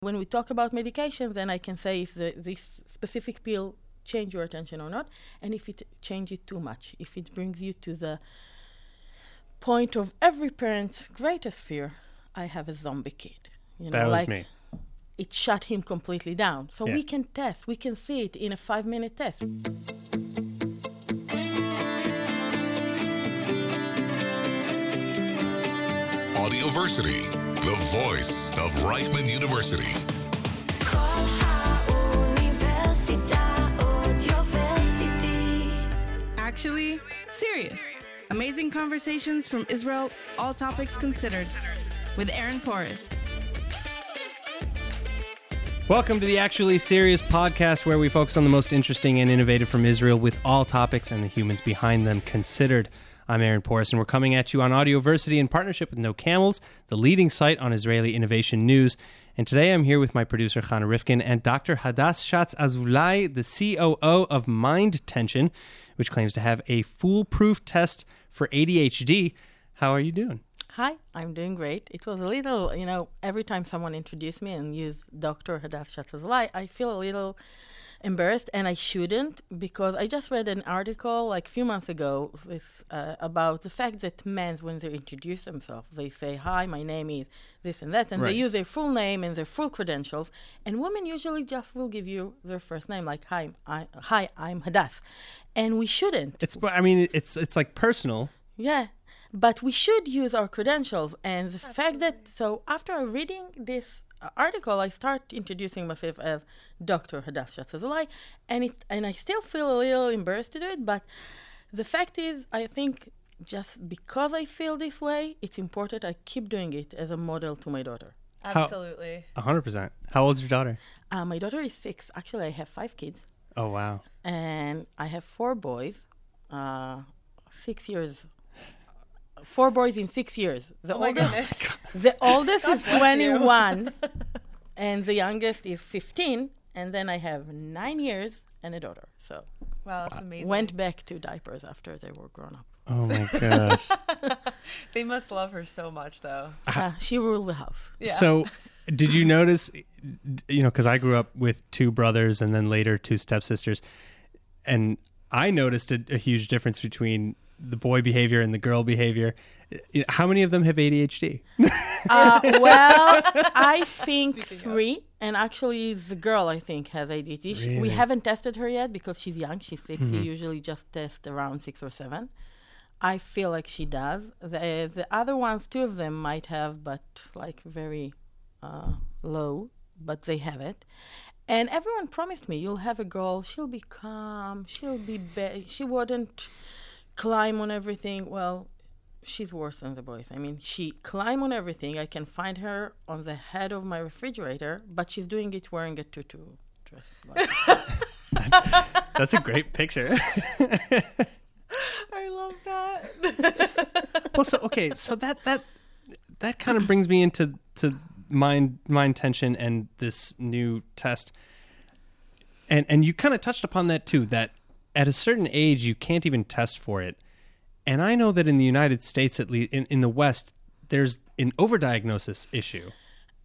When we talk about medication, then I can say if the, this specific pill change your attention or not, and if it change it too much, if it brings you to the point of every parent's greatest fear, I have a zombie kid. You know, that was like me. It shut him completely down. So yeah. we can test. We can see it in a five-minute test. Audioversity, the voice of Reichman University. Actually, serious. Amazing conversations from Israel, all topics considered, with Aaron Poris. Welcome to the Actually Serious podcast, where we focus on the most interesting and innovative from Israel with all topics and the humans behind them considered. I'm Aaron Poris, and we're coming at you on Audioversity in partnership with NoCamels, the leading site on Israeli innovation news. And today I'm here with my producer, Channa Rifkin, and Dr. Hadas Shatz-Azoulay, the COO of MindTension, which claims to have a foolproof test for ADHD. How are you doing? Hi, I'm doing great. It was a little, you know, every time someone introduced me and used Dr. Hadas Shatz-Azoulay, I feel a little embarrassed, and I shouldn't because I just read an article like a few months ago this, uh, about the fact that men, when they introduce themselves, they say, "Hi, my name is this and that," and right. they use their full name and their full credentials. And women usually just will give you their first name, like, "Hi, I, hi, I'm Hadas," and we shouldn't. It's, I mean, it's it's like personal. Yeah, but we should use our credentials and the Absolutely. fact that so after reading this article i start introducing myself as dr hadas Shatz-Azoulay, and it and i still feel a little embarrassed to do it but the fact is i think just because i feel this way it's important i keep doing it as a model to my daughter. Absolutely. How, 100% how old's your daughter? Uh, my daughter is six. Actually i have five kids. Oh wow. And i have four boys uh, six years four boys in six years. The oh oldest, the oldest is 21, and the youngest is 15. And then I have nine years and a daughter. So wow, that's amazing. Went back to diapers after they were grown up. Oh my gosh. they must love her so much, though. Uh, she ruled the house. Yeah. So, did you notice? You know, because I grew up with two brothers and then later two stepsisters, and I noticed a, a huge difference between the boy behavior and the girl behavior. How many of them have ADHD? uh, well, I think Speaking three. Of. And actually, the girl, I think, has ADHD. Really? We haven't tested her yet because she's young. She's 6 mm-hmm. You usually just test around six or seven. I feel like she does. The, the other ones, two of them might have, but like very uh, low, but they have it. And everyone promised me, you'll have a girl. She'll be calm. She'll be. Be- she wouldn't climb on everything. Well, she's worse than the boys. I mean, she climb on everything. I can find her on the head of my refrigerator, but she's doing it wearing a tutu dress. Like that's, that's a great picture. I love that. well, so okay, so that that that kind of brings me into to mind MindTension and this new test. And and you kind of touched upon that too that at a certain age, you can't even test for it. And I know that in the United States, at least in, in the West, there's an overdiagnosis issue.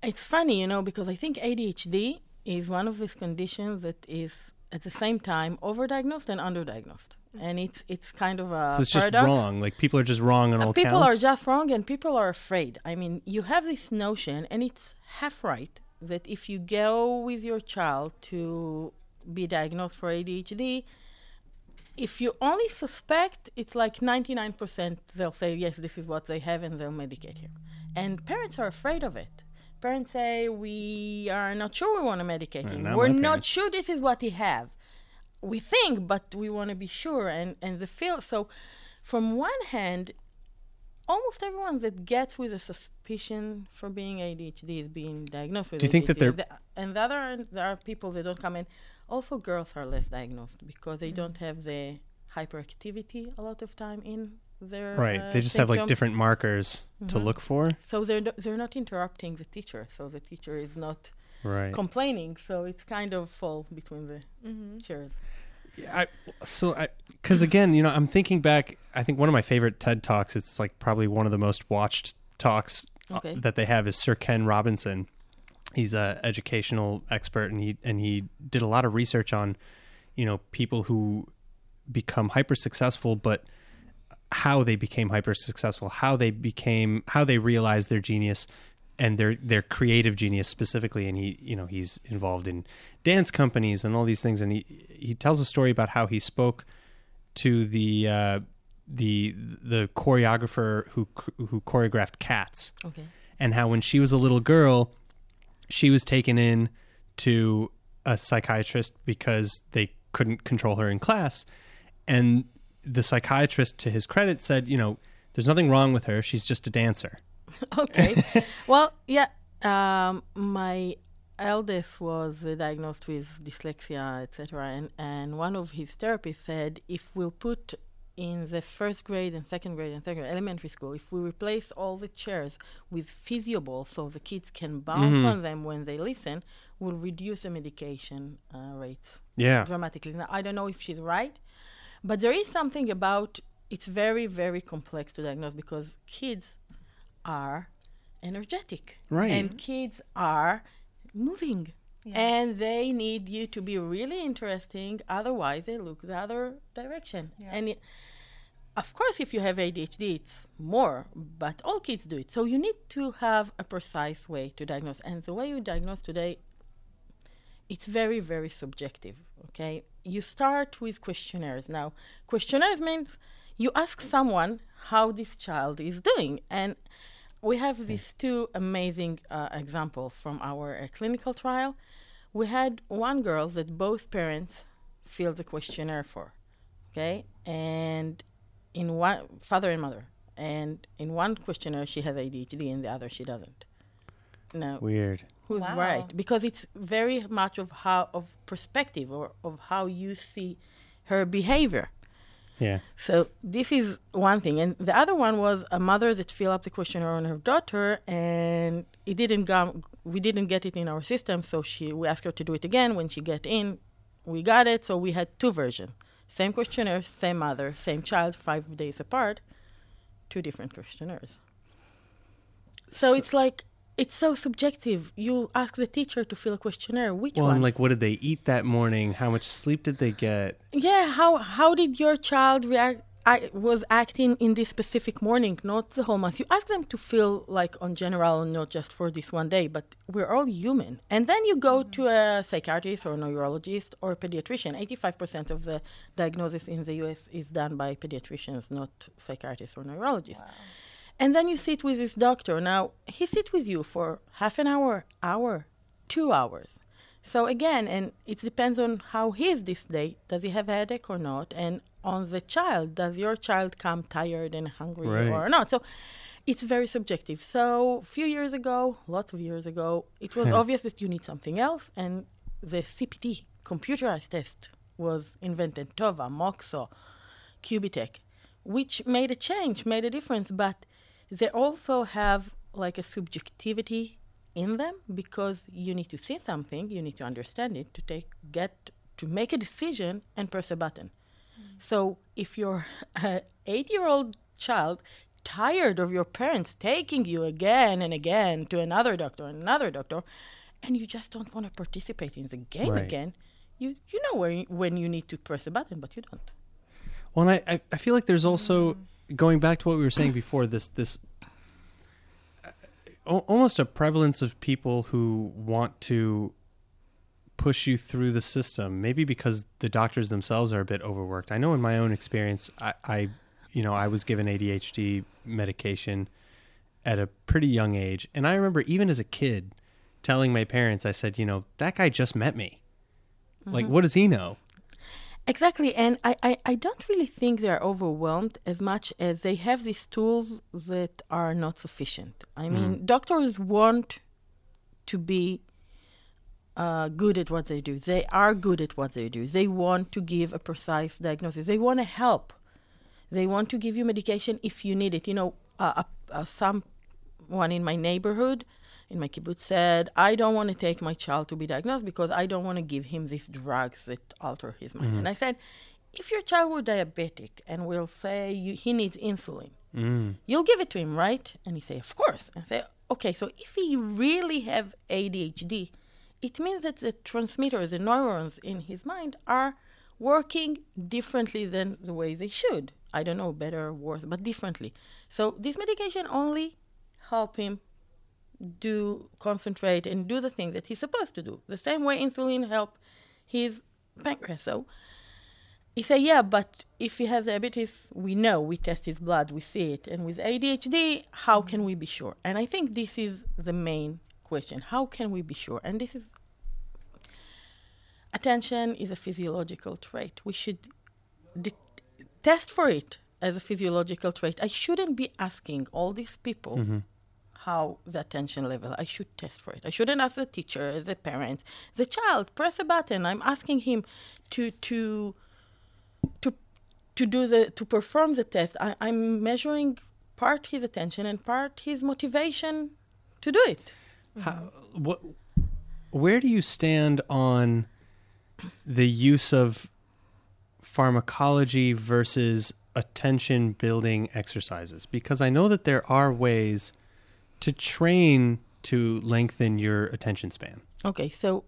It's funny, you know, because I think ADHD is one of these conditions that is at the same time overdiagnosed and underdiagnosed, and it's it's kind of a so it's paradox. just wrong. Like people are just wrong on uh, all people counts. People are just wrong, and people are afraid. I mean, you have this notion, and it's half right that if you go with your child to be diagnosed for ADHD, if you only suspect, it's like 99% they'll say, yes, this is what they have, and they'll medicate you. And parents are afraid of it. Parents say, we are not sure we want to medicate him. We're not sure this is what he have. We think, but we want to be sure. And, and the feel, so from one hand, almost everyone that gets with a suspicion for being ADHD is being diagnosed with Do you ADHD. think that they're... And the other, there are people that don't come in also, girls are less diagnosed because they mm. don't have the hyperactivity a lot of time in their right. Uh, they just symptoms. have like different markers mm-hmm. to look for. So they're they're not interrupting the teacher, so the teacher is not right. complaining. So it's kind of fall between the mm-hmm. chairs. Yeah, I, so I because again, you know, I'm thinking back. I think one of my favorite TED talks. It's like probably one of the most watched talks uh, okay. uh, that they have is Sir Ken Robinson, he's a educational expert, and he and he did a lot of research on, you know, people who become hyper successful, but how they became hyper successful, how they became, how they realized their genius and their their creative genius specifically. And he, you know, he's involved in dance companies and all these things. And he he tells a story about how he spoke to the uh, the the choreographer who who choreographed Cats, Okay. and how when she was a little girl, she was taken in to a psychiatrist because they couldn't control her in class, and the psychiatrist, to his credit, said, you know, there's nothing wrong with her. She's just a dancer. okay. well, yeah. Um, my eldest was diagnosed with dyslexia, etc., and and one of his therapists said if we'll put in the first grade and second grade and third grade elementary school, if we replace all the chairs with physio balls so the kids can bounce on them when they listen, will reduce the medication uh, rates Yeah. dramatically. Now, I don't know if she's right, but there is something about it's very, very complex to diagnose because kids are energetic. Right. And kids are moving. And they need you to be really interesting, otherwise, they look the other direction. And it, of course, if you have ADHD, it's more, but all kids do it. So you need to have a precise way to diagnose. And the way you diagnose today it's very very subjective okay you start with questionnaires now questionnaires means you ask someone how this child is doing and we have these two amazing uh, examples from our uh, clinical trial. We had one girl that both parents filled the questionnaire for okay? And in one father and mother. And in one questionnaire she has adhd in the other she doesn't. No, Weird. who's Wow. right? Because it's very much of how of perspective or of how you see her behavior Yeah. so this is one thing. And the other one was a mother that filled up the questionnaire on her daughter and it didn't come we didn't get it in our system so she we asked her to do it again. When she get in we got it. So we had two versions. Same questionnaire same mother same child five days apart. Two different questionnaires. So it's like it's so subjective. You ask the teacher to fill a questionnaire. Which Well, one? and like, what did they eat that morning? How much sleep did they get? yeah, how how did your child react? I was acting in this specific morning, not the whole month. You ask them to fill like on general, not just for this one day. But we're all human, and then you go to a psychiatrist or a neurologist or a pediatrician. Eighty-five percent of the diagnosis in the U.S. is done by pediatricians, not psychiatrists or neurologists. And then you sit with this doctor. Now, he sit with you for half an hour, hour, two hours. So again, and it depends on how he is this day. Does he have a headache or not? And on the child, does your child come tired and hungry Right. or not? So it's very subjective. So a few years ago, lots of years ago, it was obvious that you need something else. And the CPT, computerized test, was invented. Tova, Moxo, Qbtech, which made a change, made a difference, but they also have like a subjectivity in them because you need to see something, you need to understand it to take get to make a decision and press a button. Mm. So if you're an eight-year-old child tired of your parents taking you again and again to another doctor and another doctor, and you just don't want to participate in the game Right. again, you you know where you, when you need to press a button, but you don't. Well, and I, I, I feel like there's also mm. Going back to what we were saying before. This this uh, almost a prevalence of people who want to push you through the system. Maybe because the doctors themselves are a bit overworked. I know in my own experience, I, I you know I was given ADHD medication at a pretty young age, and I remember even as a kid telling my parents, I said, you know, that guy just met me. Like, what does he know? Exactly, and I, I, I don't really think they're overwhelmed as much as they have these tools that are not sufficient. I mean, doctors want to be uh, good at what they do. They are good at what they do. They want to give a precise diagnosis. They want to help. They want to give you medication if you need it. You know, uh, uh, uh, someone in my neighborhood, in my kibbutz, said, I don't want to take my child to be diagnosed because I don't want to give him these drugs that alter his mind. And mm-hmm. I said, if your child were diabetic and we'll say you, he needs insulin, mm. you'll give it to him, right? And he say, of course. And I say, okay, so if he really have ADHD, it means that the transmitters, the neurons in his mind, are working differently than the way they should. I don't know, better or worse, but differently. So this medication only help him do concentrate and do the things that he's supposed to do. The same way insulin help his pancreas. So he said, yeah, but if he has diabetes, we know, we test his blood, we see it. And with ADHD, how can we be sure? And I think this is the main question. How can we be sure? And this is attention is a physiological trait. We should de- test for it as a physiological trait. I shouldn't be asking all these people Mm-hmm. How the attention level. I should test for it. I shouldn't ask the teacher, the parents, the child. Press a button. I'm asking him to to to to do the to perform the test. I, I'm measuring part his attention and part his motivation to do it. How, what, where do you stand on the use of pharmacology versus attention building exercises? Because I know that there are ways to train to lengthen your attention span. Okay, so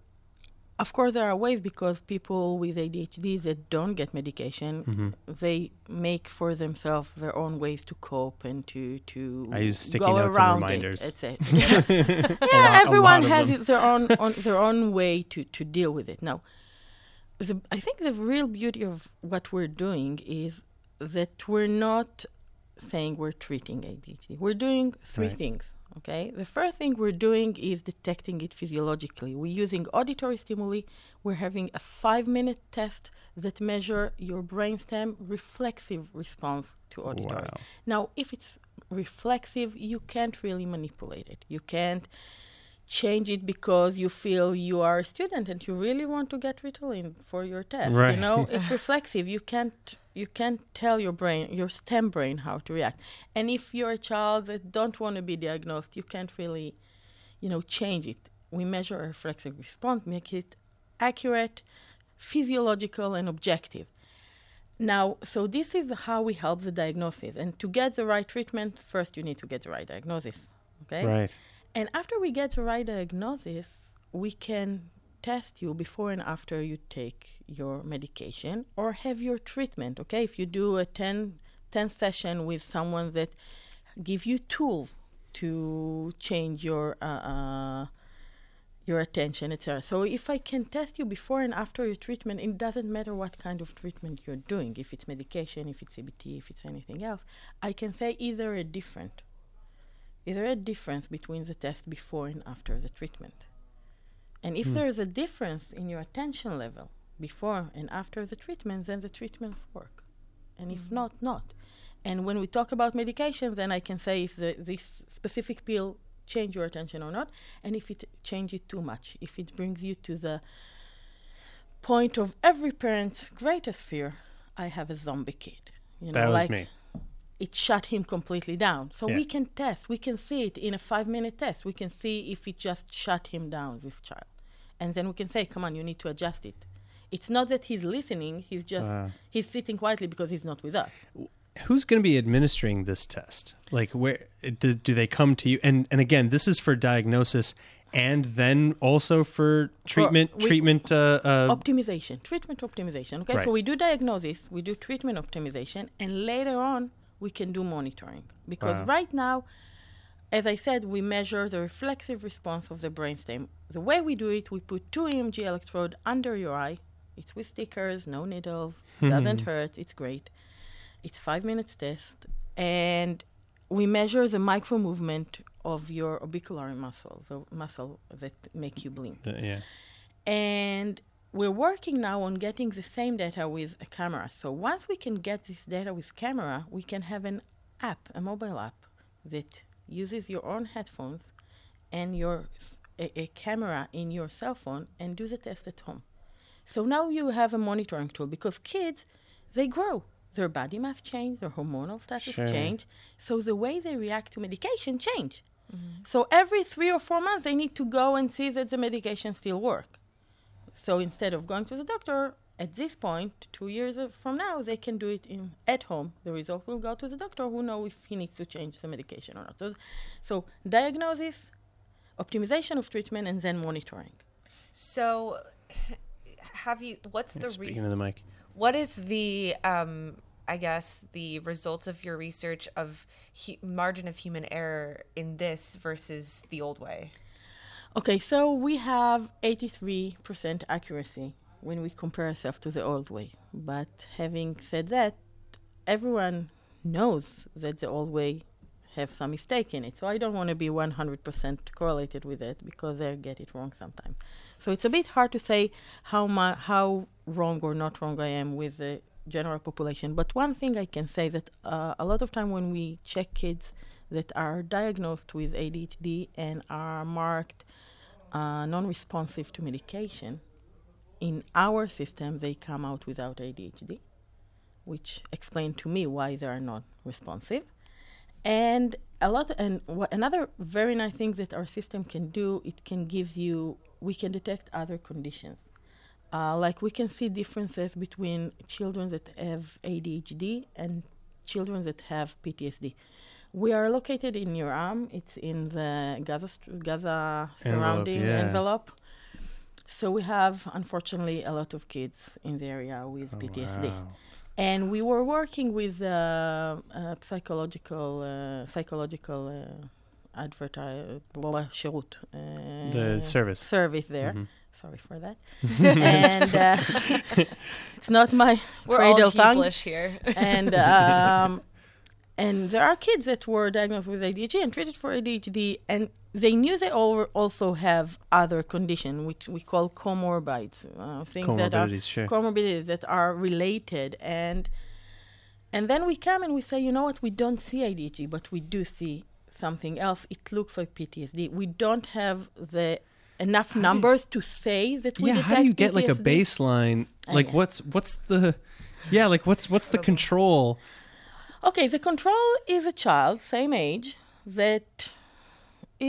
of course there are ways because people with ADHD that don't get medication, mm-hmm. they make for themselves their own ways to cope and to to I use sticky go notes and around reminders. It, etc. yeah, lot- everyone has their own on, their own way to to deal with it. Now, the, I think the real beauty of what we're doing is that we're not saying we're treating ADHD. We're doing three Right. things. Okay. The first thing we're doing is detecting it physiologically. We're using auditory stimuli. We're having a five-minute test that measure your brainstem reflexive response to auditory. Wow. Now, if it's reflexive, you can't really manipulate it. You can't change it because you feel you are a student and you really want to get Ritalin for your test. Right. You know, it's reflexive. You can't you can't tell your brain, your STEM brain, how to react. And if you're a child that don't want to be diagnosed, you can't really, you know, change it. We measure a reflexive response, make it accurate, physiological, and objective. Now, so this is how we help the diagnosis. And to get the right treatment, first you need to get the right diagnosis. Okay? Right. And after we get the right diagnosis, we can test you before and after you take your medication or have your treatment. Okay, if you do a 10, 10 session with someone that give you tools to change your uh, uh, your attention, etc. So if I can test you before and after your treatment, it doesn't matter what kind of treatment you're doing. If it's medication, if it's CBT, if it's anything else, I can say either a different is there a difference between the test before and after the treatment? And if hmm. there is a difference in your attention level before and after the treatment, then the treatment work. And if hmm. not, not. And when we talk about medication, then I can say if the, this specific pill change your attention or not, and if it change it too much, if it brings you to the point of every parent's greatest fear, I have a zombie kid. You That was like me. it shut him completely down. So Yeah. we can test. We can see it in a five minute test. We can see if it just shut him down, this child. And then we can say, come on, you need to adjust it. It's not that he's listening, he's just, Uh. he's sitting quietly because he's not with us. Who's going to be administering this test? Like, where do, do they come to you? And and again, this is for diagnosis, and then also for treatment. we- treatment. Uh, uh, optimization, treatment optimization. Okay, Right. so we do diagnosis, we do treatment optimization, and later on we can do monitoring. Because Wow. right now, as I said, we measure the reflexive response of the brainstem. The way we do it, we put two EMG electrode under your eye. It's with stickers, no needles, doesn't hurt. It's great. It's five minutes test, and we measure the micro movement of your orbicular muscle, the muscle that make you blink uh, yeah. and we're working now on getting the same data with a camera. So once we can get this data with camera, we can have an app, a mobile app that uses your own headphones and your s- a, a camera in your cell phone and do the test at home. So now you have a monitoring tool because kids, they grow. Their body mass change, their hormonal status Sure. change. So the way they react to medication change. Mm-hmm. So every three or four months, they need to go and see that the medication still work. So instead of going to the doctor, at this point, two years from now, they can do it in at home. The result will go to the doctor who know if he needs to change the medication or not. So, so diagnosis, optimization of treatment, and then monitoring. So, have you? What's the Speaking reason? of the mic. What is the um? I guess the results of your research of hu- margin of human error in this versus the old way. Okay, so we have 83% accuracy when we compare ourselves to the old way. But having said that, everyone knows that the old way have some mistake in it. So I don't want to be 100% correlated with it because they get it wrong sometimes. So it's a bit hard to say how how wrong or not wrong I am with the general population. But one thing I can say that uh, a lot of time when we check kids that are diagnosed with ADHD and are marked uh, non-responsive to medication, in our system they come out without ADHD, which explain to me why they are not responsive. And a lot, and wha- another very nice thing that our system can do, it can give you, we can detect other conditions. Uh, like we can see differences between children that have ADHD and children that have PTSD. We are located in Yoram. It's in the Gaza str- Gaza surrounding yeah. envelope. So we have, unfortunately, a lot of kids in the area with oh, PTSD. Wow. And we were working with uh, uh psychological uh, psychological uh, uh the uh, service service there. Mm-hmm. Sorry for that. and it's not my we're cradle all tongue. English here. and um, and there are kids that were diagnosed with ADHD and treated for ADHD, and they knew they all also have other condition, which we call comorbides, uh, things that are Comorbidities, sure. comorbidities that are related, and and then we come and we say, you know what, we don't see ADHD, but we do see something else. It looks like PTSD. We don't have the enough numbers to say that we yeah, detect how do you get like a PTSD. baseline? Uh, Like what's what's the yeah, like what's what's the control? Okay, the control is a child, same age, that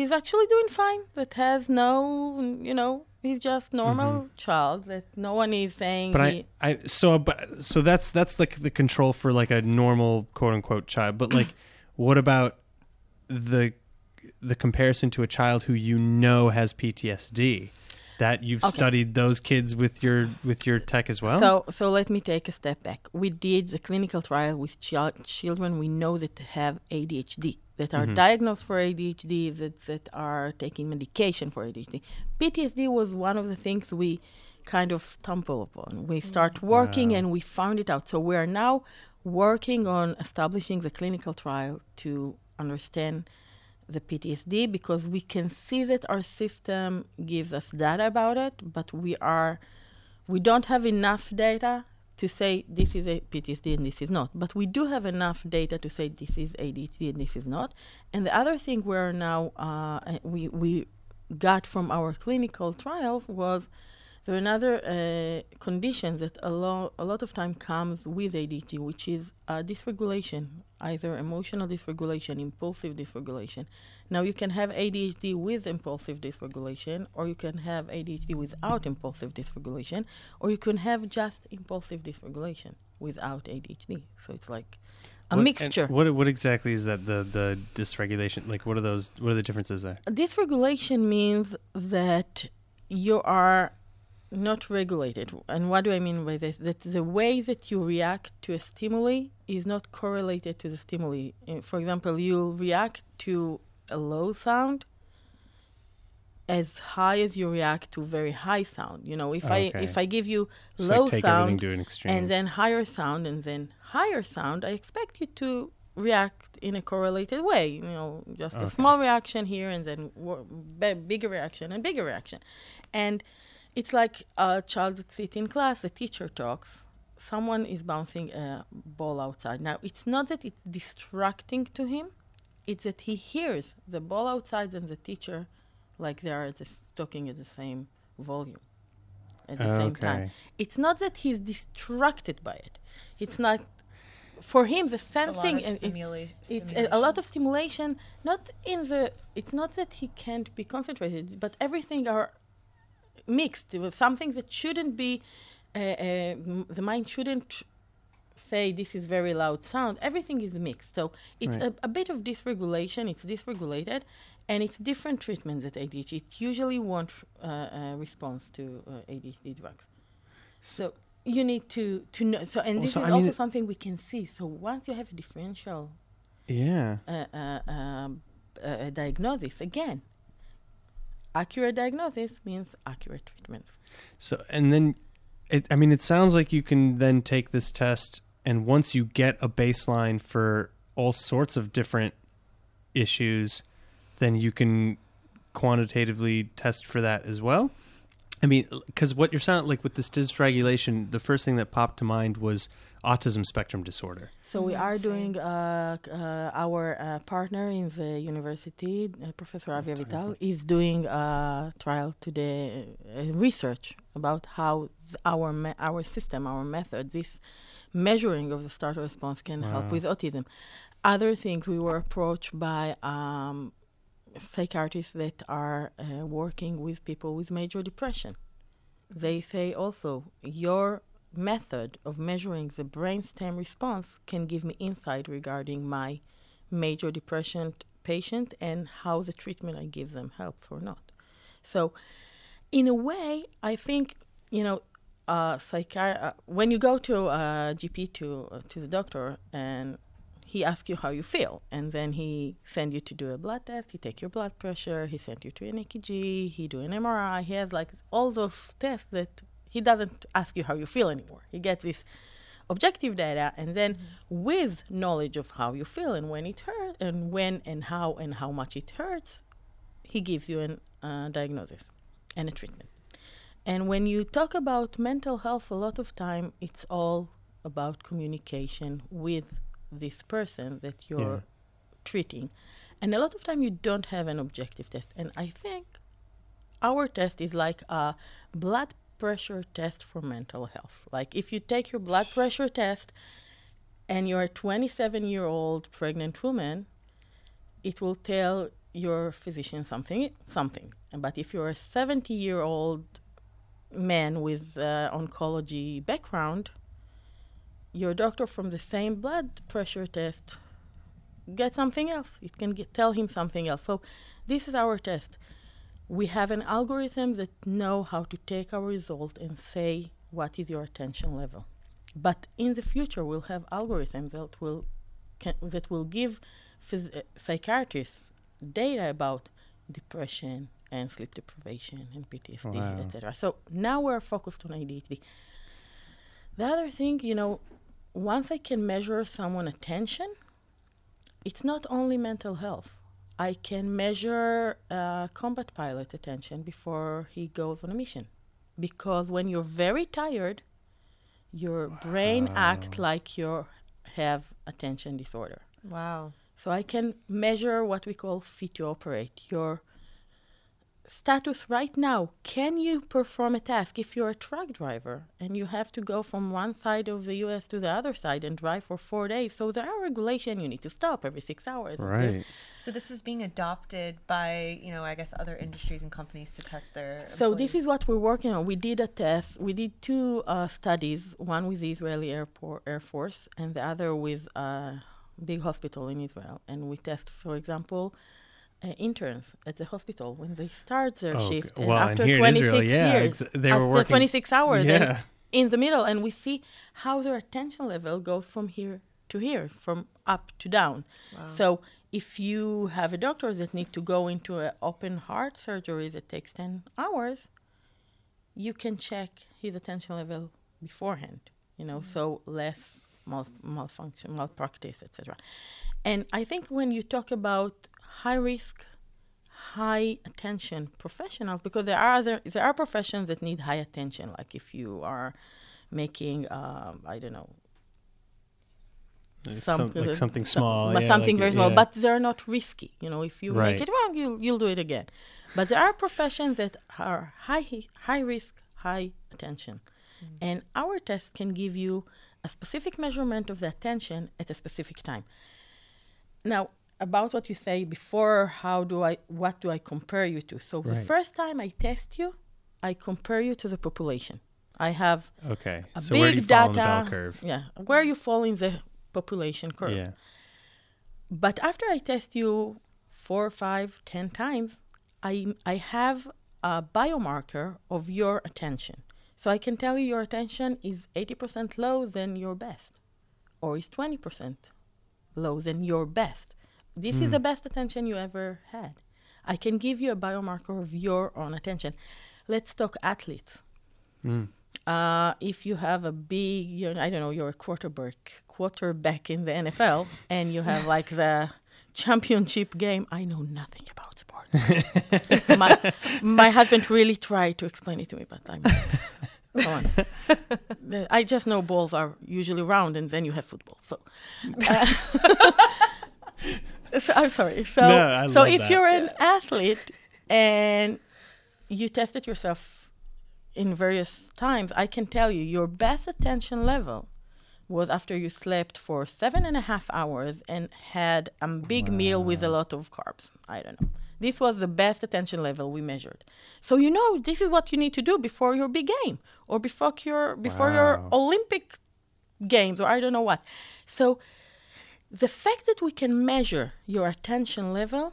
is actually doing fine, that has no, you know, he's just normal child, that no one is saying Mm-hmm. But he, I, I so but so that's that's like the control for like a normal quote unquote child. But like what about the the comparison to a child who you know has PTSD? That you've Okay. studied those kids with your with your tech as well? So, so let me take a step back. We did the clinical trial with chil- children we know that have ADHD, that are mm-hmm. diagnosed for ADHD, that, that are taking medication for ADHD. PTSD was one of the things we kind of stumble upon. We mm. start working Wow. and we found it out. So we are now working on establishing the clinical trial to understand the PTSD because we can see that our system gives us data about it, but we are we don't have enough data to say this is a PTSD and this is not. But we do have enough data to say this is ADHD and this is not. And the other thing we're now uh, we we got from our clinical trials was there are another uh, condition that a, lo- a lot of time comes with ADHD, which is uh, dysregulation, either emotional dysregulation, impulsive dysregulation. Now, you can have ADHD with impulsive dysregulation, or you can have ADHD without impulsive dysregulation, or you can have just impulsive dysregulation without ADHD. So it's like a What- mixture. What what exactly is that the the dysregulation? Like what are those what are the differences there? Dysregulation means that you are not regulated. And what do I mean by this? That the way that you react to a stimuli is not correlated to the stimuli. For example, you'll react to a low sound as high as you react to very high sound. You know, if I if I give you Just low like sound to an and then higher sound and then higher sound, I expect you to react in a correlated way. You know, just Okay. a small reaction here and then wo- b- bigger reaction and bigger reaction. And it's like a child that sits in class, the teacher talks, someone is bouncing a ball outside. Now, it's not that it's distracting to him, it's that he hears the ball outside and the teacher like they are just talking at the same volume at the same time. It's not that he's distracted by it. It's not for him the It's a lot of stimula- it's a, a lot of stimulation not in the it's not that he can't be concentrated but everything are mixed with something that shouldn't be uh, uh, the mind shouldn't say this is very loud sound. Everything is mixed. So it's right. a, a, bit of dysregulation. It's dysregulated, and it's different treatments at ADHD. It usually won't uh, uh, respond to uh, ADHD drugs. So you need to to know. So and this is I also something we can see. So once you have a differential, yeah, uh, uh, um, uh, diagnosis again. Accurate diagnosis means accurate treatment. So and then, it, I mean, it sounds like you can then take this test, and once you get a baseline for all sorts of different issues, then you can quantitatively test for that as well. I mean, because what you're sounding like with this dysregulation, the first thing that popped to mind was autism spectrum disorder. So we are doing uh, uh, our uh, partner in the university, uh, Professor Avi Avital, is doing a trial today, uh, research about how our me- our system, our method, this measuring of the startle response can wow. help with autism. Other things, we were approached by um, psychiatrists that are uh, working with people with major depression. They say also your method of measuring the brainstem response can give me insight regarding my major depression patient and how the treatment I give them helps or not. So, in a way, I think you know, uh, uh, when you go to a GP to uh, to the doctor and he asks you how you feel, and then he send you to do a blood test. He take your blood pressure. He send you to an EKG. He do an MRI. He has like all those tests that he doesn't ask you how you feel anymore. He gets this objective data, and then mm-hmm. with knowledge of how you feel and when it hurts, and when and how and how much it hurts, he gives you a uh, diagnosis and a treatment. And when you talk about mental health, a lot of time it's all about communication with this person that you're yeah. treating. And a lot of time you don't have an objective test. And I think our test is like a blood pressure test for mental health. Like if you take your blood pressure test and you're a 27 year old pregnant woman, it will tell your physician something something. But if you're a 70 year old man with uh, oncology background, your doctor from the same blood pressure test get something else. It can get, tell him something else. So this is our test. We have an algorithm that know how to take our result and say what is your attention level. But in the future, we'll have algorithms that will can, that will give phys- uh, psychiatrists data about depression and sleep deprivation and PTSD, wow. etc. So now we're focused on ADHD. The other thing, you know, once I can measure someone attention, it's not only mental health. I can measure a combat pilot attention before he goes on a mission. Because when you're very tired, your wow. brain acts like you have attention disorder. Wow. So I can measure what we call fit to operate, your status right now can you perform a task if you're a truck driver and you have to go from one side of the us to the other side and drive for four days? So there are regulations you need to stop every six hours right. So this is being adopted by you know i guess other industries and companies to test their so employees. this is what we're working on. We did a test. We did two uh, studies one with the israeli airport air force and the other with a big hospital in israel. And we test for example uh, interns at the hospital when they start their oh, shift well, and after and 26 Israel, yeah, years ex- they were after working 26 hours yeah. in the middle and we see how their attention level goes from here to here from up to down wow. so if you have a doctor that need to go into an open heart surgery that takes 10 hours you can check his attention level beforehand you know mm-hmm. so less mal- malfunction malpractice etc and i think when you talk about high risk, high attention professionals because there are other, there are professions that need high attention. Like if you are making, um, I don't know, some, some, like something small, some, yeah, something like very it, small. yeah. But they're not risky. You know, if you right. make it wrong, you you'll do it again. But there are professions that are high high risk, high attention, mm-hmm. and our test can give you a specific measurement of the attention at a specific time. Now, about what you say before how do i what do i compare you to so right. the first time i test you i compare you to the population I have Okay. a So big where do you fall data. in the bell curve? Yeah, where are you fall in the population curve. Yeah. But after I test you four, five, ten times, I I have a biomarker of your attention. So I can tell you your attention is 80% low than your best, or is 20% low than your best. This is the best attention you ever had. I can give you a biomarker of your own attention. Let's talk athletes. Uh, if you have a big, you know, I don't know, you're a quarterback, quarterback in the NFL, and you have like the championship game. I know nothing about sports. my, my husband really tried to explain it to me, but I'm. Come on. I just know balls are usually round, and then you have football. So, uh, so I'm sorry. So, No, so if that. you're an athlete and you tested yourself in various times, I can tell you your best attention level was after you slept for seven and a half hours and had a big meal with a lot of carbs. I don't know. This was the best attention level we measured. So you know this is what you need to do before your big game or before your before your Olympic games or I don't know what. So the fact that we can measure your attention level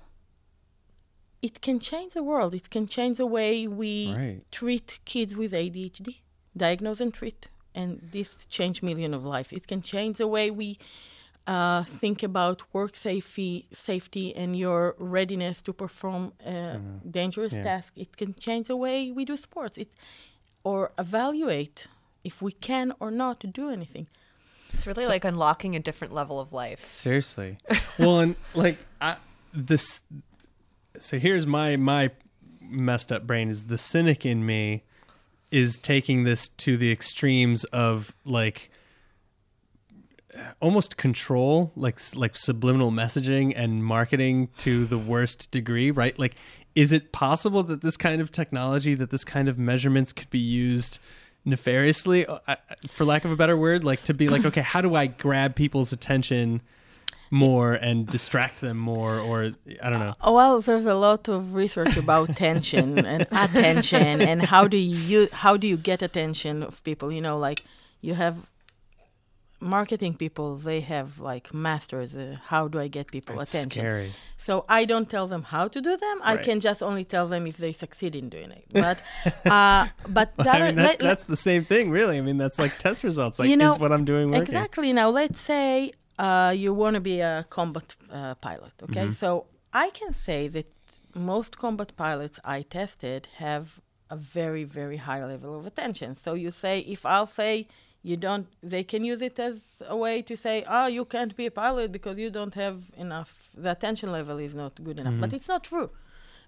it can change the world. It can change the way we Right. treat kids with ADHD, diagnose and treat, and this change million of lives. It can change the way we uh, think about work safety, safety, and your readiness to perform a dangerous Yeah. task. It can change the way we do sports. It or evaluate if we can or not do anything. It's really like unlocking a different level of life. Seriously. well, and like I, this. So here's my my messed up brain is the cynic in me is taking this to the extremes of like almost control like like subliminal messaging and marketing to the worst degree right like is it possible that this kind of technology that this kind of measurements could be used nefariously uh, uh, for lack of a better word like to be like okay how do i grab people's attention more and distract them more or i don't know Oh, Well, there's a lot of research about tension and attention and how do you how do you get attention of people? You know, like you have marketing people, they have like masters. Uh, how do I get people attention? scary So I don't tell them how to do them. I can just only tell them if they succeed in doing it. But uh, but the i mean that's let- let- that's the same thing really i mean that's like test results like You know, is what i'm doing working Exactly. Now, let's say uh, you want to be a combat uh, pilot. Okay, Mm-hmm. so I can say that most combat pilots I tested have a very, very high level of attention. So you say, if I'll say you don't, they can use it as a way to say, oh, you can't be a pilot because you don't have enough. The attention level is not good enough. Mm-hmm. But it's not true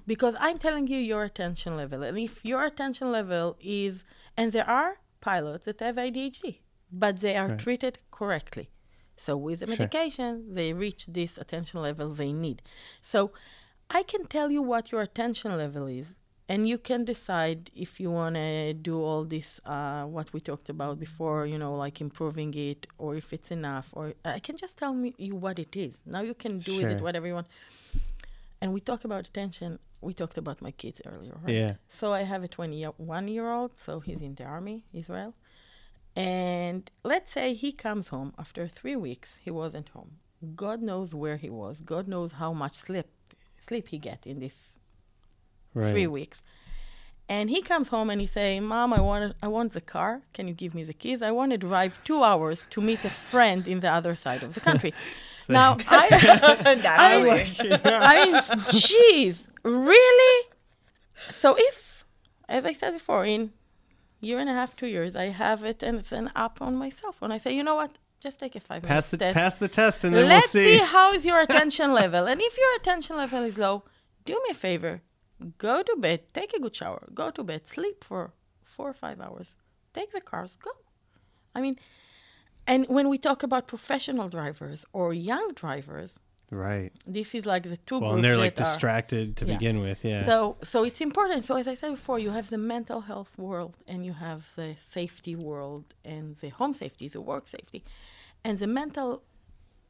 because I'm telling you your attention level. And if your attention level is, and there are pilots that have ADHD, but they are Right. treated correctly. So with the Sure. medication, they reach this attention level they need. So I can tell you what your attention level is, and you can decide if you want to do all this, uh, what we talked about before, you know, like improving it, or if it's enough, or I can just tell me you what it is. Now you can do with it whatever you want. And we talk about attention. We talked about my kids earlier, right? yeah So I have a 21 year old, so he's in the army, Israel. And let's say he comes home after three weeks, he wasn't home. God knows where he was. God knows how much sleep sleep he get in this right three weeks. And he comes home and he say, "Mom, I want I want the car. Can you give me the keys? I want to drive two hours to meet a friend in the other side of the country." now I, Naturally. I mean, jeez, really? So if, as I said before, in year and a half, two years, I have it and it's an app on my cell phone. I say, you know what? Just take a five pass the minutes test. pass the test and then Let's we'll see. see how is your attention level. And if your attention level is low, do me a favor. Go to bed, take a good shower, go to bed, sleep for four or five hours. Take the cars, go. I mean, and when we talk about professional drivers or young drivers, right this is like the two well groups and they're like that are- distracted to Yeah. begin with yeah so, so it's important. So, as I said before, you have the mental health world, and you have the safety world, and the home safety, the work safety, and the mental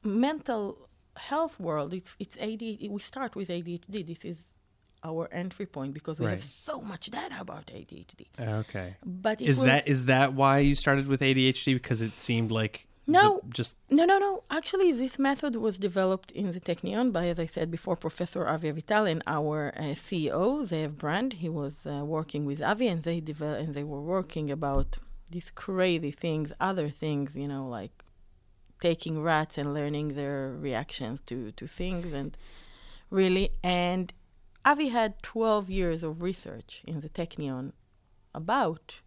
mental health world. It's it's AD. We start with ADHD. This is our entry point because we Right. have so much data about ADHD. Okay. But is that is that why you started with ADHD? Because it seemed like No. the- just No, no, no. Actually, this method was developed in the Technion by, as I said before, Professor Avi Avital and our uh, CEO, Zev Brand. He was uh, working with Avi, and they devel- and they were working about these crazy things, other things, you know, like taking rats and learning their reactions to, to things, and really. And Avi had 12 years of research in the Technion about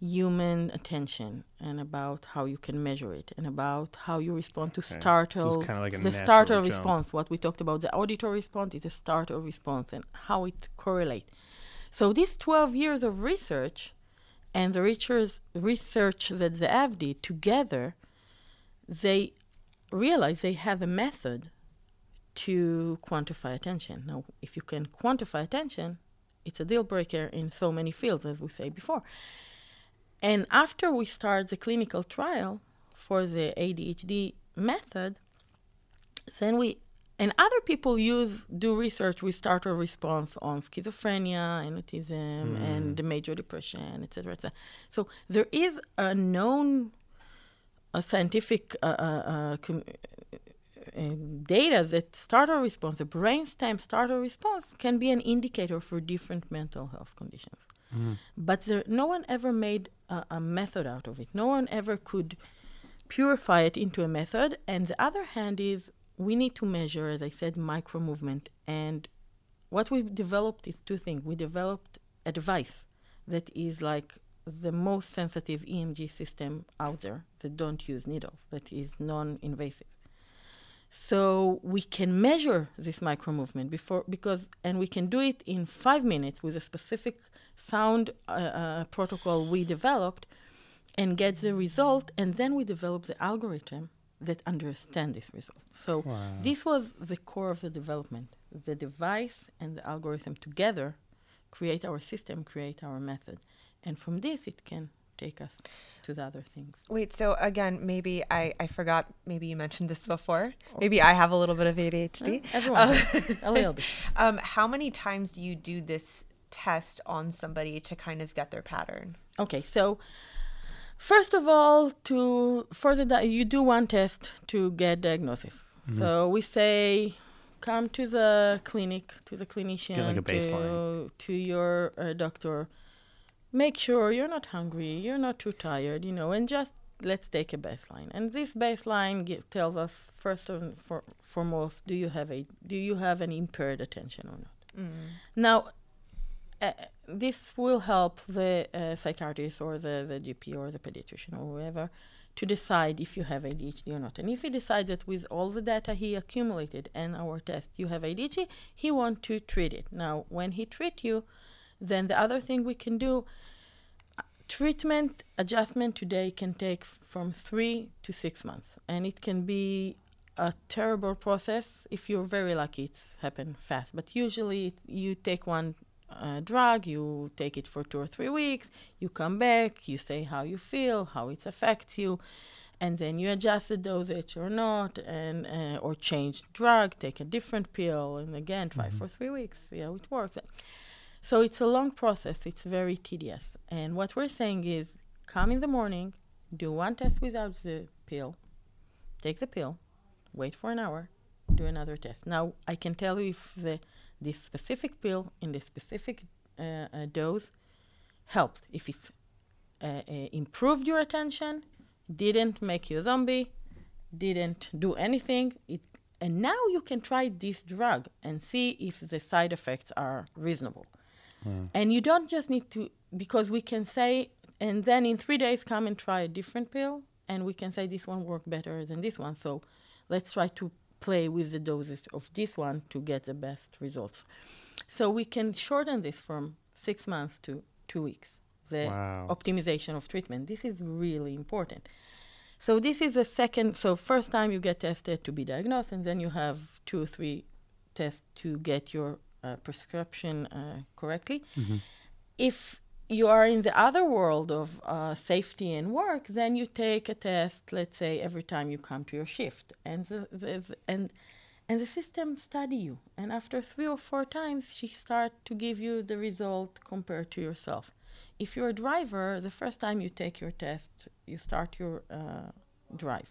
human attention and about how you can measure it and about how you respond to Okay. So it's startle kinda like a the startle jump. response what we talked about the auditory response is a startle response and how it correlate so these 12 years of research and the research research that the AV did together they realized they have a method to quantify attention now if you can quantify attention it's a deal breaker in so many fields as we say before and after we start the clinical trial for the ADHD method, then we and other people use do research with startle response on schizophrenia and autism and the major depression, etc., etc. So there is a known a scientific uh, uh, uh, com- Uh, data that startle response, the brainstem startle response, can be an indicator for different mental health conditions. Mm. But there, no one ever made a, a method out of it. No one ever could purify it into a method. And the other hand is we need to measure, as I said, micro movement. And what we've developed is two things. We developed a device that is like the most sensitive EMG system out there that don't use needles, that is non-invasive. So we can measure this micro movement before because and we can do it in five minutes with a specific sound uh, uh, protocol we developed and get the result and then we develop the algorithm that understand this result. So this was the core of the development. The device and the algorithm together create our system, create our method. And from this it can take us to the other things. Wait, so again, maybe I, I forgot, maybe you mentioned this before. Maybe I have a little bit of ADHD. Everyone has a little bit. Um, how many times do you do this test on somebody to kind of get their pattern? Okay, so first of all, to for the you do one test to get diagnosis. So we say, come to the clinic to the clinician like a to, to your uh, doctor. Make sure you're not hungry, you're not too tired, you know, and just let's take a baseline. And this baseline tells us first and for, foremost, do you have a do you have an impaired attention or not? Now, uh, this will help the uh, psychiatrist or the, the GP or the pediatrician or whoever to decide if you have ADHD or not. And if he decides that with all the data he accumulated and our test you have ADHD, he want to treat it. Now, when he treat you, then the other thing we can do, treatment adjustment today can take from three to six months, and it can be a terrible process. If you're very lucky, it's happen fast. But usually, it, you take one uh, drug, you take it for two or three weeks, you come back, you say how you feel, how it affects you, and then you adjust the dosage or not, and uh, or change drug, take a different pill, and again try for three weeks. Yeah, it works. So it's a long process. It's very tedious. And what we're saying is, come in the morning, do one test without the pill, take the pill, wait for an hour, do another test. Now I can tell you if the this specific pill in the specific uh, uh, dose helped. If it uh, uh, improved your attention, didn't make you a zombie, didn't do anything, it, and now you can try this drug and see if the side effects are reasonable. And you don't just need to, because we can say, and then in three days come and try a different pill, and we can say this one worked better than this one. So let's try to play with the doses of this one to get the best results. So we can shorten this from six months to two weeks. The Wow. optimization of treatment. This is really important. So this is the second. So first time you get tested to be diagnosed, and then you have two or three tests to get your uh, prescription uh, correctly. If you are in the other world of uh, safety and work, then you take a test. Let's say every time you come to your shift, and the, the, the- and and the system study you. And after three or four times, she start to give you the result compared to yourself. If you're a driver, the first time you take your test, you start your uh, drive.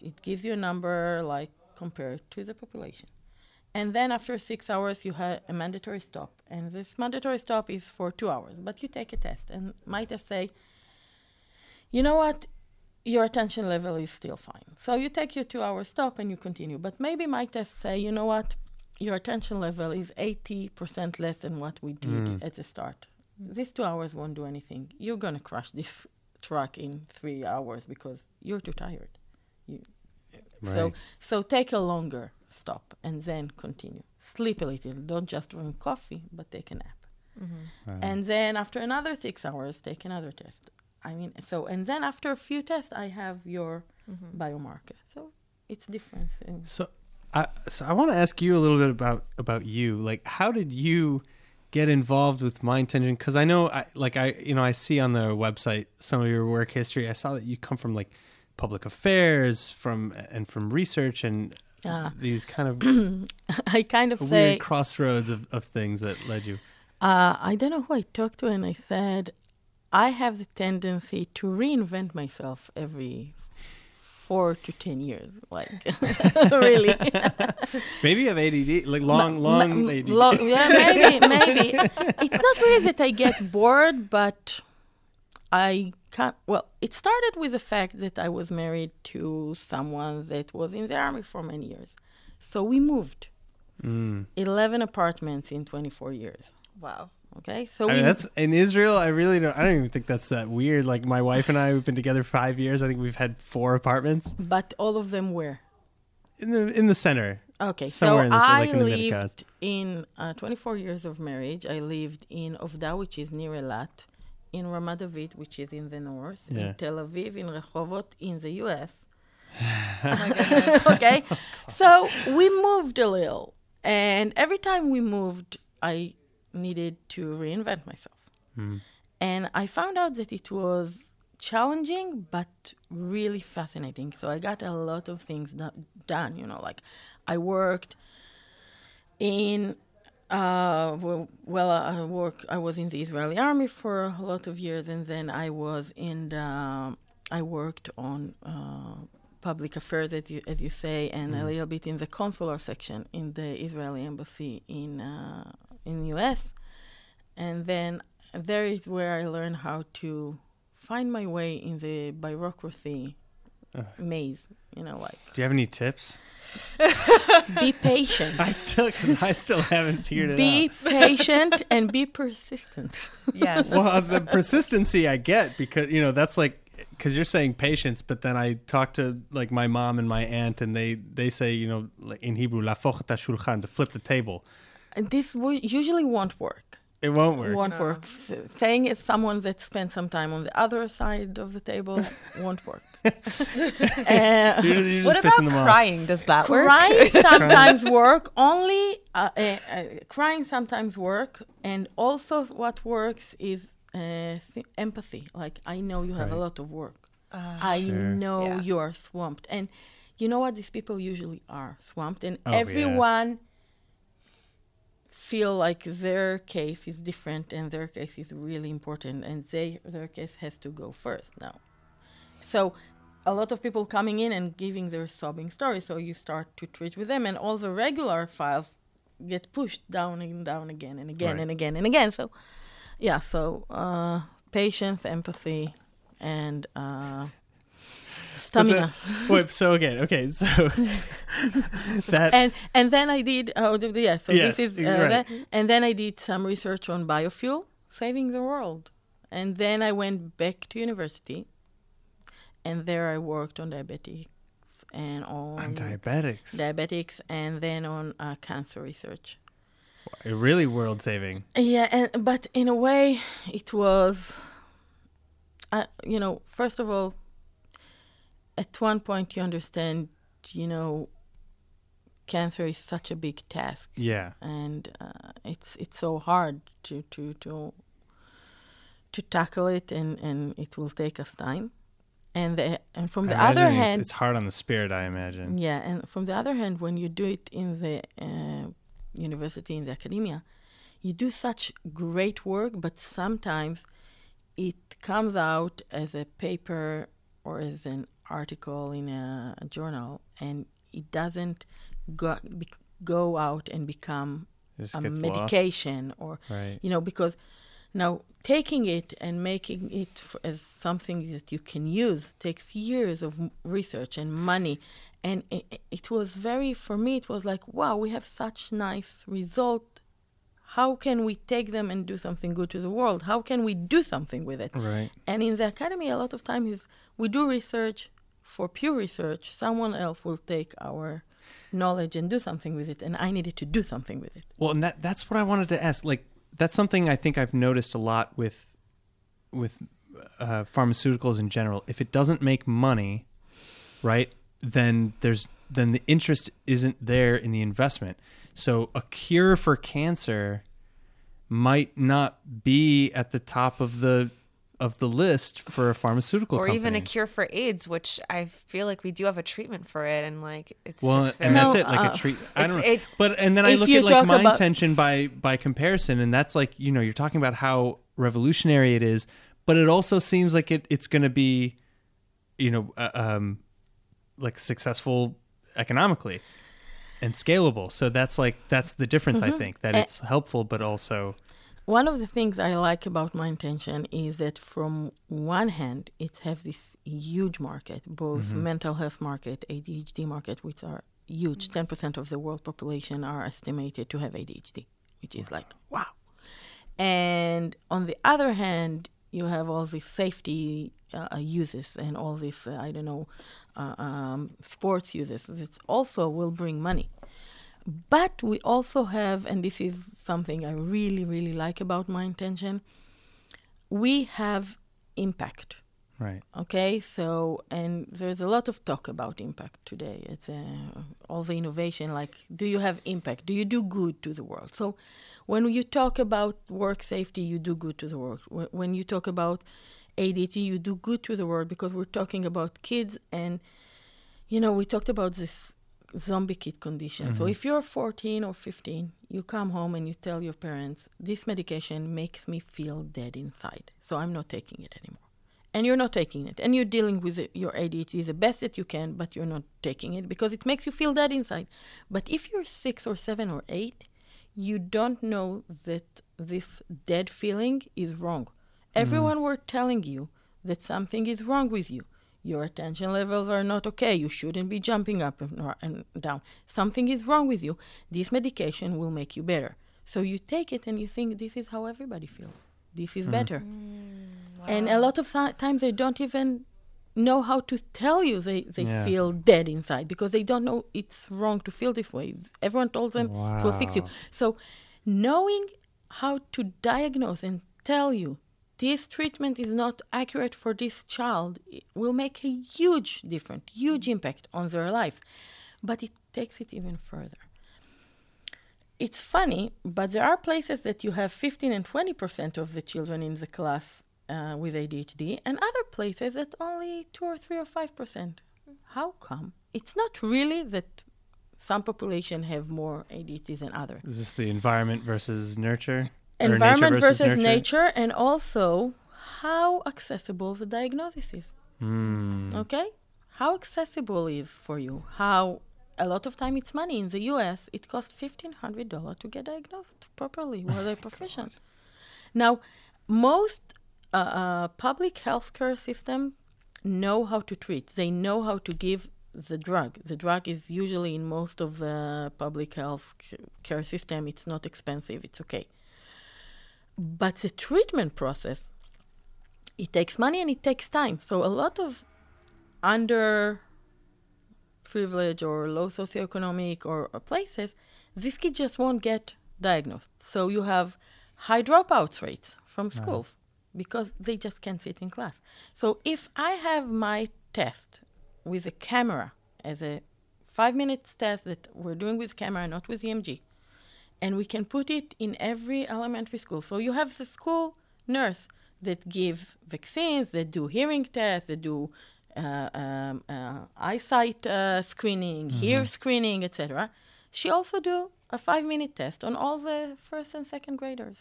It gives you a number like compared to the population. And then after six hours, you have a mandatory stop. And this mandatory stop is for two hours, but you take a test. And my test say, you know what? Your attention level is still fine. So you take your two hour stop and you continue. But maybe my test say, you know what? Your attention level is 80% less than what we did hmm. at the start. These two hours won't do anything. You're going to crash this truck in three hours because you're too tired. You, So, Right. so take a longer stop and then continue. Sleep a little. Don't just drink coffee, but take a nap. Mm-hmm. And then after another six hours, take another test. I mean, so and then after a few tests, I have your mm-hmm. biomarker. So it's different. in- So, I so I want to ask you a little bit about about you. Like, how did you get involved with MindTension? Because I know, I like I you know I see on the website some of your work history. I saw that you come from like public affairs, from and from research and Ah. these kind of I kind of weird say, crossroads of, of things that led you. uh, I don't know who I talked to, and I said, I have the tendency to reinvent myself every four to ten years. Like, really. Maybe you have ADD, like long, Ma- long ma- ADD. long- yeah, maybe, maybe. It's not really that I get bored, but I. Well, it started with the fact that I was married to someone that was in the army for many years. So we moved. Mm. 11 apartments in 24 years. Wow. Okay, so I we mean, that's in Israel. I really don't. I don't even think that's that weird. Like my wife and I, we've been together five years. I think we've had four apartments but all of them were in the in the center. okay. Somewhere so in the- I like in the Midcast. lived in uh, 24 years of marriage. I lived in Ovda, which is near Eilat, in Ramat David, which is in the north, Yeah. in Tel Aviv, in Rehovot, in the U.S. Oh okay, so we moved a little, and every time we moved, I needed to reinvent myself, hmm. and I found out that it was challenging but really fascinating. So I got a lot of things do- done. You know, like I worked in uh, well, well, I work. I was in the Israeli army for a lot of years, and then I was in the. I worked on uh, public affairs, as you, as you say, and a little bit in the consular section in the Israeli embassy in uh, in U.S. And then there is where I learned how to find my way in the bureaucracy maze. You know, like Do you have any tips? be patient. I still, cause I still haven't figured it be out. patient and be persistent. Yes. Well, uh, the persistency I get because you know that's like because you're saying patience, but then I talk to like my mom and my aunt, and they they say you know in Hebrew "lafoch et shulchan" to flip the table. this w- usually won't work. It won't work. Won't work. Saying it's someone that spent some time on the other side of the table won't work. Uh, You're just, you're what just about pissing them off. crying? Does that work? crying sometimes work. Only uh, uh, uh, crying sometimes work, and also what works is uh, sy- empathy. Like I know you have a lot of work. I Sure. know Yeah. you are swamped, and you know what? These people usually are swamped, and Oh, yeah. everyone feel like their case is different and their case is really important, and they their case has to go first now. So a lot of people coming in and giving their sobbing story. So you start to treat with them, and all the regular files get pushed down and down again and again Right. and again and again. So, yeah. So uh, patience, empathy, and uh, stamina. the- wait, so again, okay, so that and and then I did oh yeah so Yes, this is uh, right. that- and then I did some research on biofuel saving the world and then I went back to university and there I worked on diabetics and on diabetics, diabetics and then on uh, cancer research. Really world saving. yeah and but in a way it was uh, you know first of all at one point you understand you know cancer is such a big task. Yeah, and uh, it's it's so hard to to to to tackle it and and it will take us time And the, and from the other it's- hand, it's, hard on the spirit. I imagine. yeah, and from the other hand, when you do it in the uh, university, in the academia, you do such great work, but sometimes it comes out as a paper or as an article in a, a journal, and it doesn't go be, go out and become a gets lost. medication or Right. you know because now taking it and making it f- as something that you can use takes years of research and money. And it, it was very for me it was like wow we have such nice result. How can we take them and do something good to the world? How can we do something with it? Right. and in the academy a lot of times is we do research for pure research. Someone else will take our knowledge and do something with it and i needed to do something with it. Well, and that that's what I wanted to ask. Like, that's something I think I've noticed a lot with with uh, pharmaceuticals in general. If it doesn't make money, right, then there's then the interest isn't there in the investment. So a cure for cancer might not be at the top of the of the list for a pharmaceutical or even a cure for AIDS, which I feel like we do have a treatment for it, and like it's Well, just and that's No, it, like uh, a treat. I don't know, it- but and then I look at like talk my about- intention by by comparison, and that's like you know you're talking about how revolutionary it is, but it also seems like it it's going to be, you know, uh, um, like successful economically and scalable. So that's like that's the difference. I think that it's helpful, but also One of the things I like about MindTension is that from one hand, it have this huge market, both mental health market, ADHD market, which are huge. Ten percent of the world population are estimated to have ADHD, which is like wow. And on the other hand, you have all these safety uh, uses and all these uh, I don't know uh, um, sports uses It also will bring money. But we also have, and this is something I really, really like about MindTension, we have impact. right. Okay, so and there's a lot of talk about impact today. It's uh, all the innovation. Like, do you have impact? Do you do good to the world? So, when you talk about work safety, you do good to the world. Wh- When you talk about ADT, you do good to the world because we're talking about kids. And you know, we talked about this zombie kid condition. So, mm-hmm. if you're 14 or 15, you come home and you tell your parents, "This medication makes me feel dead inside, so I'm not taking it anymore." and you're not taking it. And you're dealing with it, your ADHD the best that you can but you're not taking it because it makes you feel dead inside. But if you're 6 or 7 or 8 you don't know that this dead feeling is wrong. Mm-hmm. Everyone were telling you that something is wrong with you your attention levels are not okay. You shouldn't be jumping up and, down. Something is wrong with you. This medication will make you better. So you take it and you think this is how everybody feels. This is mm-hmm. better. Mm, and a lot of si- times they don't even know how to tell you they, they Yeah. feel dead inside because they don't know it's wrong to feel this way. Everyone told them it will fix you. So knowing how to diagnose and tell you this treatment is not accurate for this child it will make a huge difference huge impact on their lives but it takes it even further it's funny, but there are places that you have 15 and 20 percent of the children in the class uh, with ADHD, and other places that only two or three or five percent. How come? It's not really that some population have more ADHD than others. Is this the environment versus nurture? Environment nature versus, nature, and also how accessible the diagnosis is. Hmm. Okay, how accessible is for you? How a lot of time it's money in the U.S. It costs fifteen hundred dollars to get diagnosed properly with a profession. Now, most uh, uh, public healthcare system know how to treat. They know how to give the drug. The drug is usually in most of the public health care system. It's not expensive. It's okay. But the treatment process, it takes money and it takes time. So a lot of under privileged or low socioeconomic or, or places, this kid just won't get diagnosed. So you have high dropouts rates from schools because they just can't sit in class. So if I have my test with a camera as a five minutes test that we're doing with camera, not with EMG, and we can put it in every elementary school. So you have the school nurse that gives vaccines, that do hearing tests, that do uh, um, uh, eyesight uh, screening, hair screening, etc. She also do a five-minute test on all the first and second graders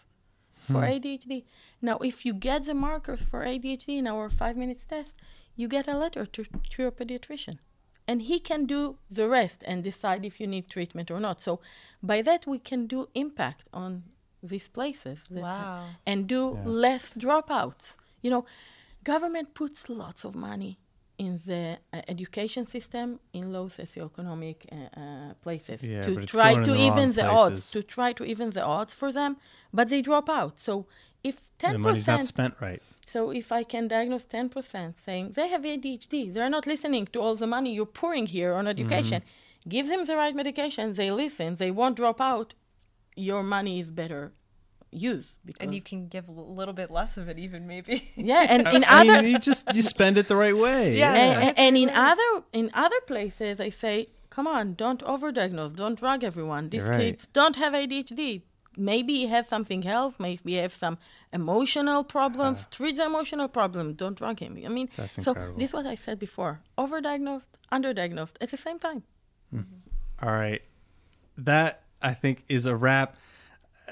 for ADHD. Now, if you get the markers for ADHD in our five-minute test, you get a letter to, to your pediatrician, and he can do the rest and decide if you need treatment or not. So, by that, we can do impact on these places that- Wow. and do less dropouts. You know, government puts lots of money in the uh, education system in low socioeconomic uh, uh, places Yeah, to try to the even the places. odds to try to even the odds for them but they drop out so if 10% The money's not spent right. So if i can diagnose 10% saying they have adhd they're not listening to all the money you're pouring here on education Mm-hmm. give them the right medication they listen they won't drop out your money is better used because And you can give a little bit less of it, even maybe. yeah and in I other mean, you just you spend it the right way. Yeah. and, and- and in other in other places i say come on don't overdiagnose don't drug everyone these right. kids don't have adhd maybe he has something else maybe he has some emotional problems treat the emotional problem don't drug him i mean That's so incredible. this is what i said before overdiagnosed underdiagnosed at the same time All right. That I think is a wrap.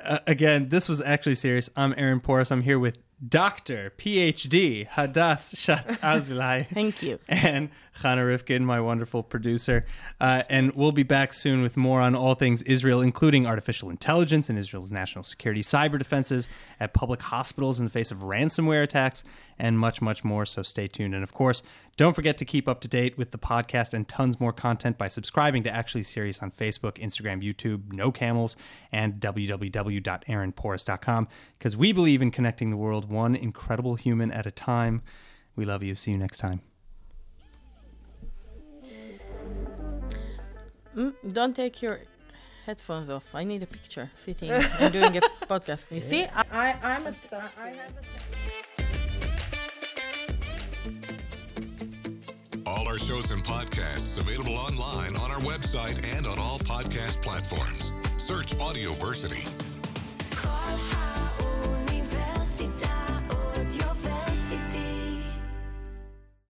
Uh, again, this was actually serious. I'm Aaron Poris. I'm here with Dr. PhD Hadas Shatz Azoulay. Thank you. And Channa Rifkin, my wonderful producer. Uh, and we'll be back soon with more on all things Israel, including artificial intelligence and Israel's national security, cyber defenses at public hospitals in the face of ransomware attacks, and much, much more. So stay tuned. And of course, don't forget to keep up to date with the podcast and tons more content by subscribing to Actually Serious on Facebook, Instagram, YouTube, NoCamels, and www.aaronporis.com because we believe in connecting the world one incredible human at a time. We love you. See you next time. Mm, don't take your headphones off. I need a picture sitting and doing a podcast. You see, I, I, I'm have a all our shows and podcasts available online on our website and on all podcast platforms. Search Audioversity.